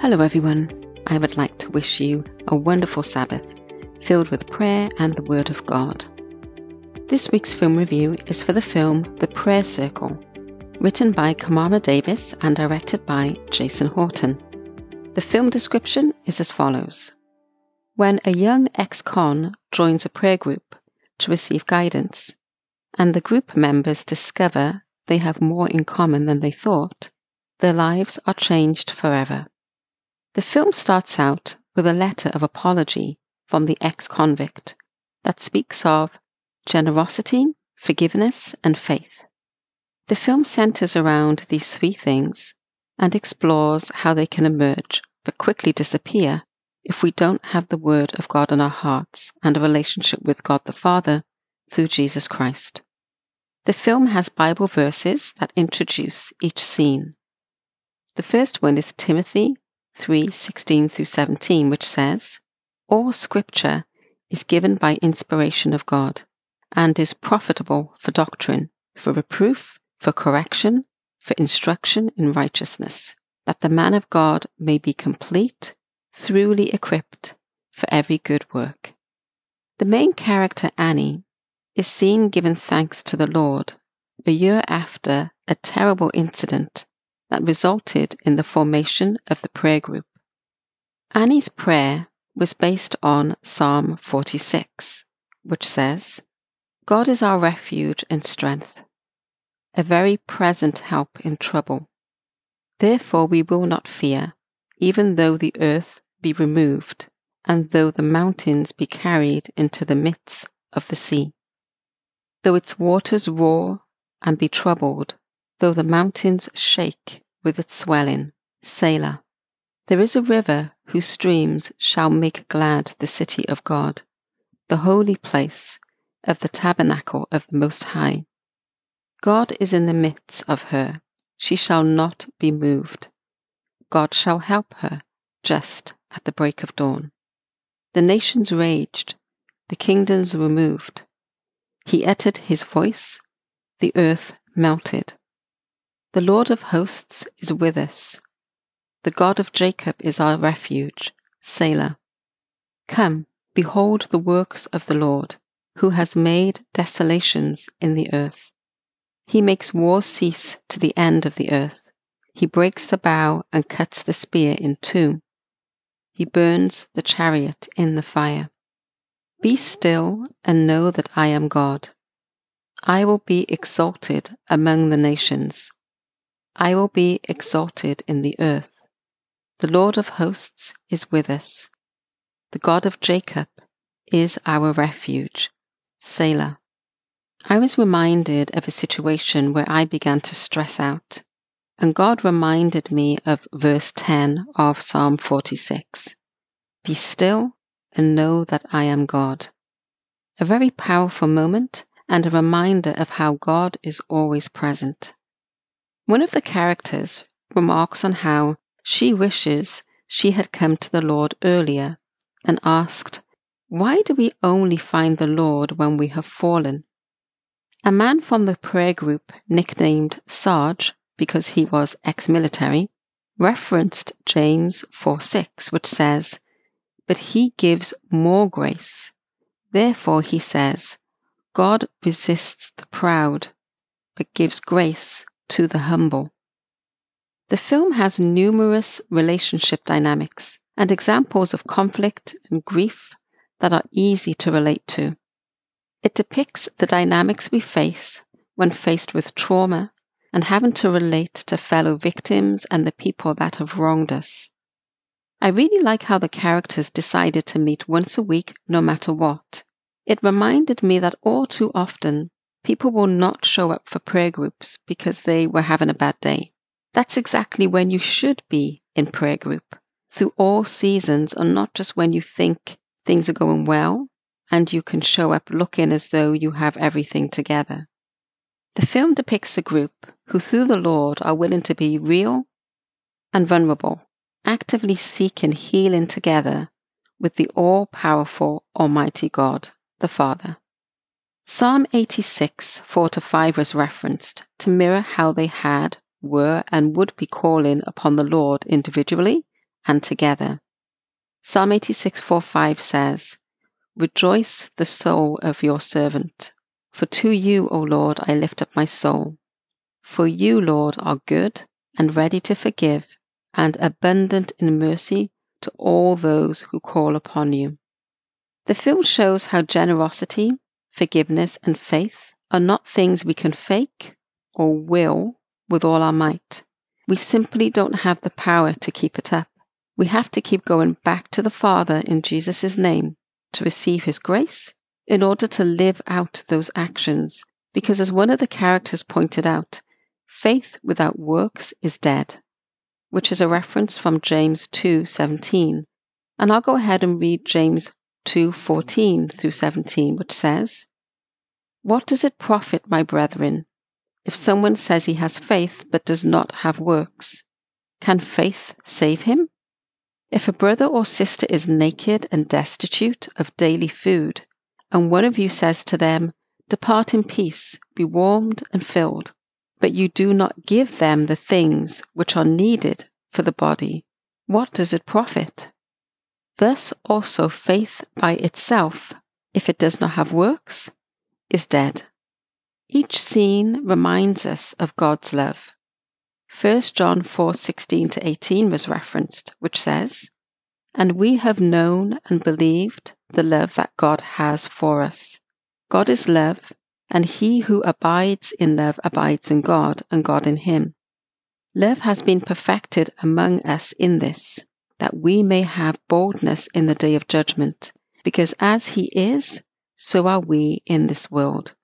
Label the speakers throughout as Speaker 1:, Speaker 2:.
Speaker 1: Hello, everyone. I would like to wish you a wonderful Sabbath filled with prayer and the Word of God. This week's film review is for the film The Prayer Circle, written by Kamara Davis and directed by Jason Horton. The film description is as follows When a young ex con joins a prayer group to receive guidance, and the group members discover they have more in common than they thought, their lives are changed forever. The film starts out with a letter of apology from the ex convict that speaks of generosity, forgiveness, and faith. The film centers around these three things and explores how they can emerge but quickly disappear if we don't have the Word of God in our hearts and a relationship with God the Father through Jesus Christ. The film has Bible verses that introduce each scene. The first one is Timothy 3 16 through 17, which says, All scripture is given by inspiration of God and is profitable for doctrine, for reproof, for correction, for instruction in righteousness, that the man of God may be complete, thoroughly equipped for every good work. The main character, Annie, is seen giving thanks to the Lord a year after a terrible incident that resulted in the formation of the prayer group. Annie's prayer was based on Psalm 46, which says, God is our refuge and strength, a very present help in trouble. Therefore we will not fear, even though the earth be removed, and though the mountains be carried into the midst of the sea. Though its waters roar and be troubled, though the mountains shake with its swelling. Selah. There is a river whose streams shall make glad the city of God, the holy place of the tabernacle of the Most High. God is in the midst of her, she shall not be moved. God shall help her just at the break of dawn. The nations raged, the kingdoms were moved. He uttered his voice, the earth melted. The Lord of hosts is with us. The God of Jacob is our refuge. Selah. Come, behold the works of the Lord, who has made desolations in the earth. He makes war cease to the end of the earth. He breaks the bow and cuts the spear in two. He burns the chariot in the fire. Be still and know that I am God. I will be exalted among the nations. I will be exalted in the earth. The Lord of hosts is with us. The God of Jacob is our refuge. Selah. I was reminded of a situation where I began to stress out, and God reminded me of verse 10 of Psalm 46 Be still and know that I am God. A very powerful moment and a reminder of how God is always present. One of the characters remarks on how she wishes she had come to the Lord earlier and asked, Why do we only find the Lord when we have fallen? A man from the prayer group, nicknamed Sarge because he was ex military, referenced James 4 6, which says, But he gives more grace. Therefore, he says, God resists the proud, but gives grace to the humble. The film has numerous relationship dynamics and examples of conflict and grief that are easy to relate to. It depicts the dynamics we face when faced with trauma and having to relate to fellow victims and the people that have wronged us. I really like how the characters decided to meet once a week no matter what it reminded me that all too often people will not show up for prayer groups because they were having a bad day. That's exactly when you should be in prayer group through all seasons and not just when you think things are going well and you can show up looking as though you have everything together. The film depicts a group who, through the Lord, are willing to be real and vulnerable, actively seeking healing together with the all powerful Almighty God the Father. Psalm 86, 4 to 5 was referenced to mirror how they had, were, and would be calling upon the Lord individually and together. Psalm 86 4 5 says, Rejoice the soul of your servant, for to you, O Lord, I lift up my soul. For you, Lord, are good and ready to forgive, and abundant in mercy to all those who call upon you. The film shows how generosity, forgiveness, and faith are not things we can fake or will with all our might. We simply don't have the power to keep it up. We have to keep going back to the Father in Jesus' name to receive His grace in order to live out those actions. Because as one of the characters pointed out, faith without works is dead, which is a reference from James 2:17. And I'll go ahead and read James 2:14 through 17, which says, "What does it profit, my brethren, if someone says he has faith but does not have works? Can faith save him? If a brother or sister is naked and destitute of daily food, and one of you says to them, Depart in peace, be warmed and filled, but you do not give them the things which are needed for the body, what does it profit? Thus also faith by itself, if it does not have works, is dead. Each scene reminds us of God's love. 1 John 4:16 to 18 was referenced, which says, "And we have known and believed the love that God has for us. God is love, and he who abides in love abides in God, and God in him. Love has been perfected among us in this, that we may have boldness in the day of judgment, because as he is, so are we in this world.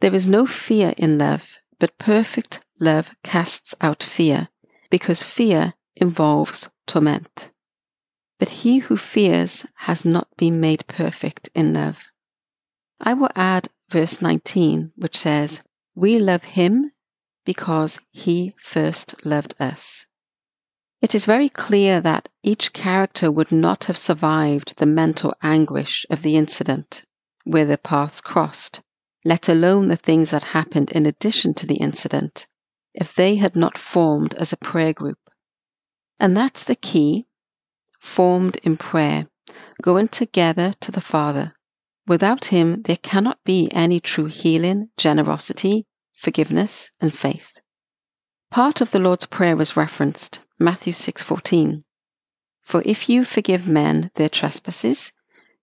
Speaker 1: There is no fear in love, but perfect love casts out fear, because fear involves torment. But he who fears has not been made perfect in love. I will add verse 19, which says, We love him because he first loved us. It is very clear that each character would not have survived the mental anguish of the incident where their paths crossed, let alone the things that happened in addition to the incident, if they had not formed as a prayer group. And that's the key formed in prayer, going together to the Father. Without Him, there cannot be any true healing, generosity, forgiveness, and faith. Part of the Lord's Prayer was referenced, Matthew 6:14. For if you forgive men their trespasses,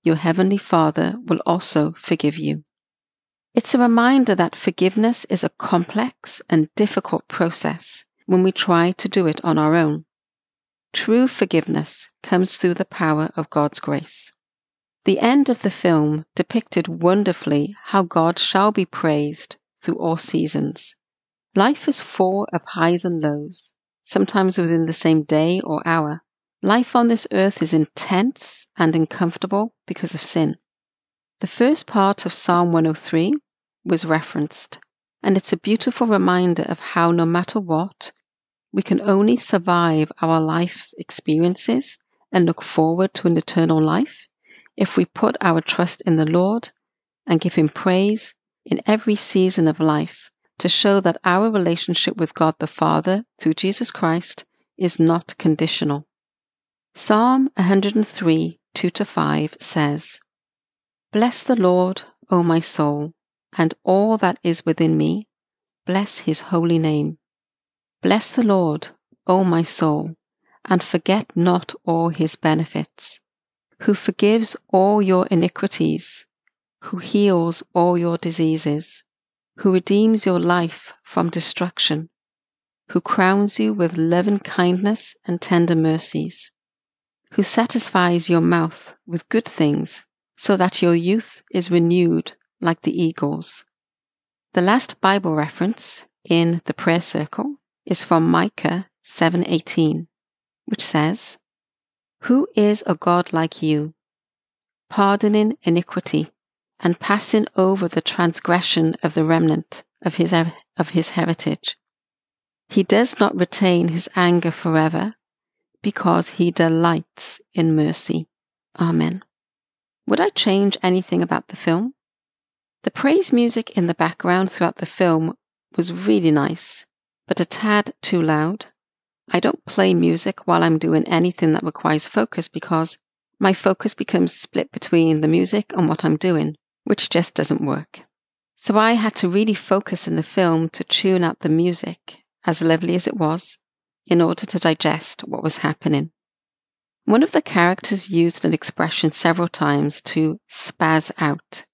Speaker 1: your heavenly Father will also forgive you. It's a reminder that forgiveness is a complex and difficult process when we try to do it on our own. True forgiveness comes through the power of God's grace. The end of the film depicted wonderfully how God shall be praised through all seasons. Life is full of highs and lows, sometimes within the same day or hour. Life on this earth is intense and uncomfortable because of sin. The first part of Psalm 103 was referenced, and it's a beautiful reminder of how no matter what, we can only survive our life's experiences and look forward to an eternal life if we put our trust in the Lord and give Him praise in every season of life to show that our relationship with God the Father through Jesus Christ is not conditional. Psalm 103 2 to 5 says, Bless the Lord, O my soul, and all that is within me. Bless his holy name. Bless the Lord, O my soul, and forget not all his benefits, who forgives all your iniquities, who heals all your diseases, who redeems your life from destruction, who crowns you with loving kindness and tender mercies, who satisfies your mouth with good things, so that your youth is renewed like the eagles. The last Bible reference in the prayer circle is from Micah 7:18, which says, "Who is a God like you, pardoning iniquity and passing over the transgression of the remnant of his of his heritage? He does not retain his anger forever, because he delights in mercy." Amen. Would I change anything about the film? The praise music in the background throughout the film was really nice but a tad too loud. I don't play music while I'm doing anything that requires focus because my focus becomes split between the music and what I'm doing, which just doesn't work. So I had to really focus in the film to tune out the music, as lovely as it was, in order to digest what was happening. One of the characters used an expression several times to spaz out.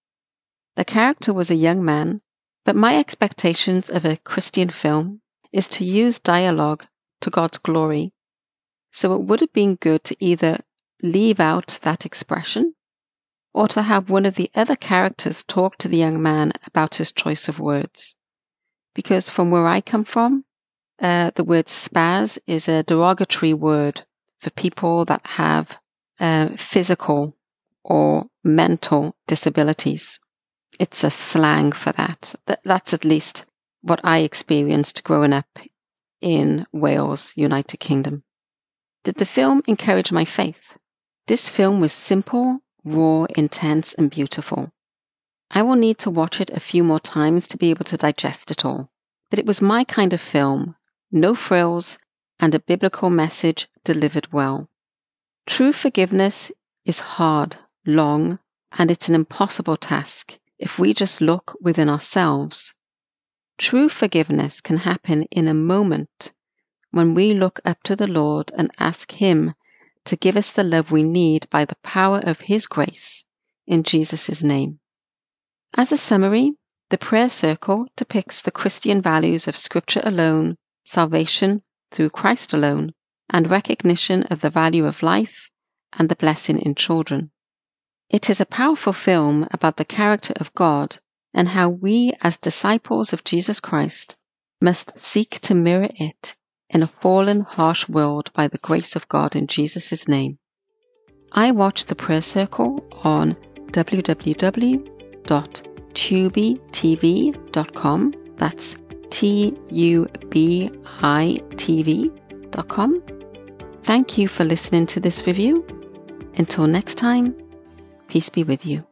Speaker 1: The character was a young man, but my expectations of a Christian film is to use dialogue to God's glory. So it would have been good to either leave out that expression or to have one of the other characters talk to the young man about his choice of words. Because from where I come from, uh, the word spaz is a derogatory word for people that have uh, physical or mental disabilities. It's a slang for that. That's at least what I experienced growing up in Wales, United Kingdom. Did the film encourage my faith? This film was simple, raw, intense, and beautiful. I will need to watch it a few more times to be able to digest it all. But it was my kind of film, no frills, and a biblical message delivered well. True forgiveness is hard, long, and it's an impossible task if we just look within ourselves. True forgiveness can happen in a moment when we look up to the Lord and ask Him to give us the love we need by the power of His grace in Jesus' name. As a summary, the prayer circle depicts the Christian values of Scripture alone, salvation through Christ alone, and recognition of the value of life and the blessing in children. It is a powerful film about the character of God and how we, as disciples of Jesus Christ, must seek to mirror it in a fallen, harsh world by the grace of God in Jesus' name. I watch the prayer circle on www.tubitv.com. That's T U B I T V.com. Thank you for listening to this review. Until next time, peace be with you.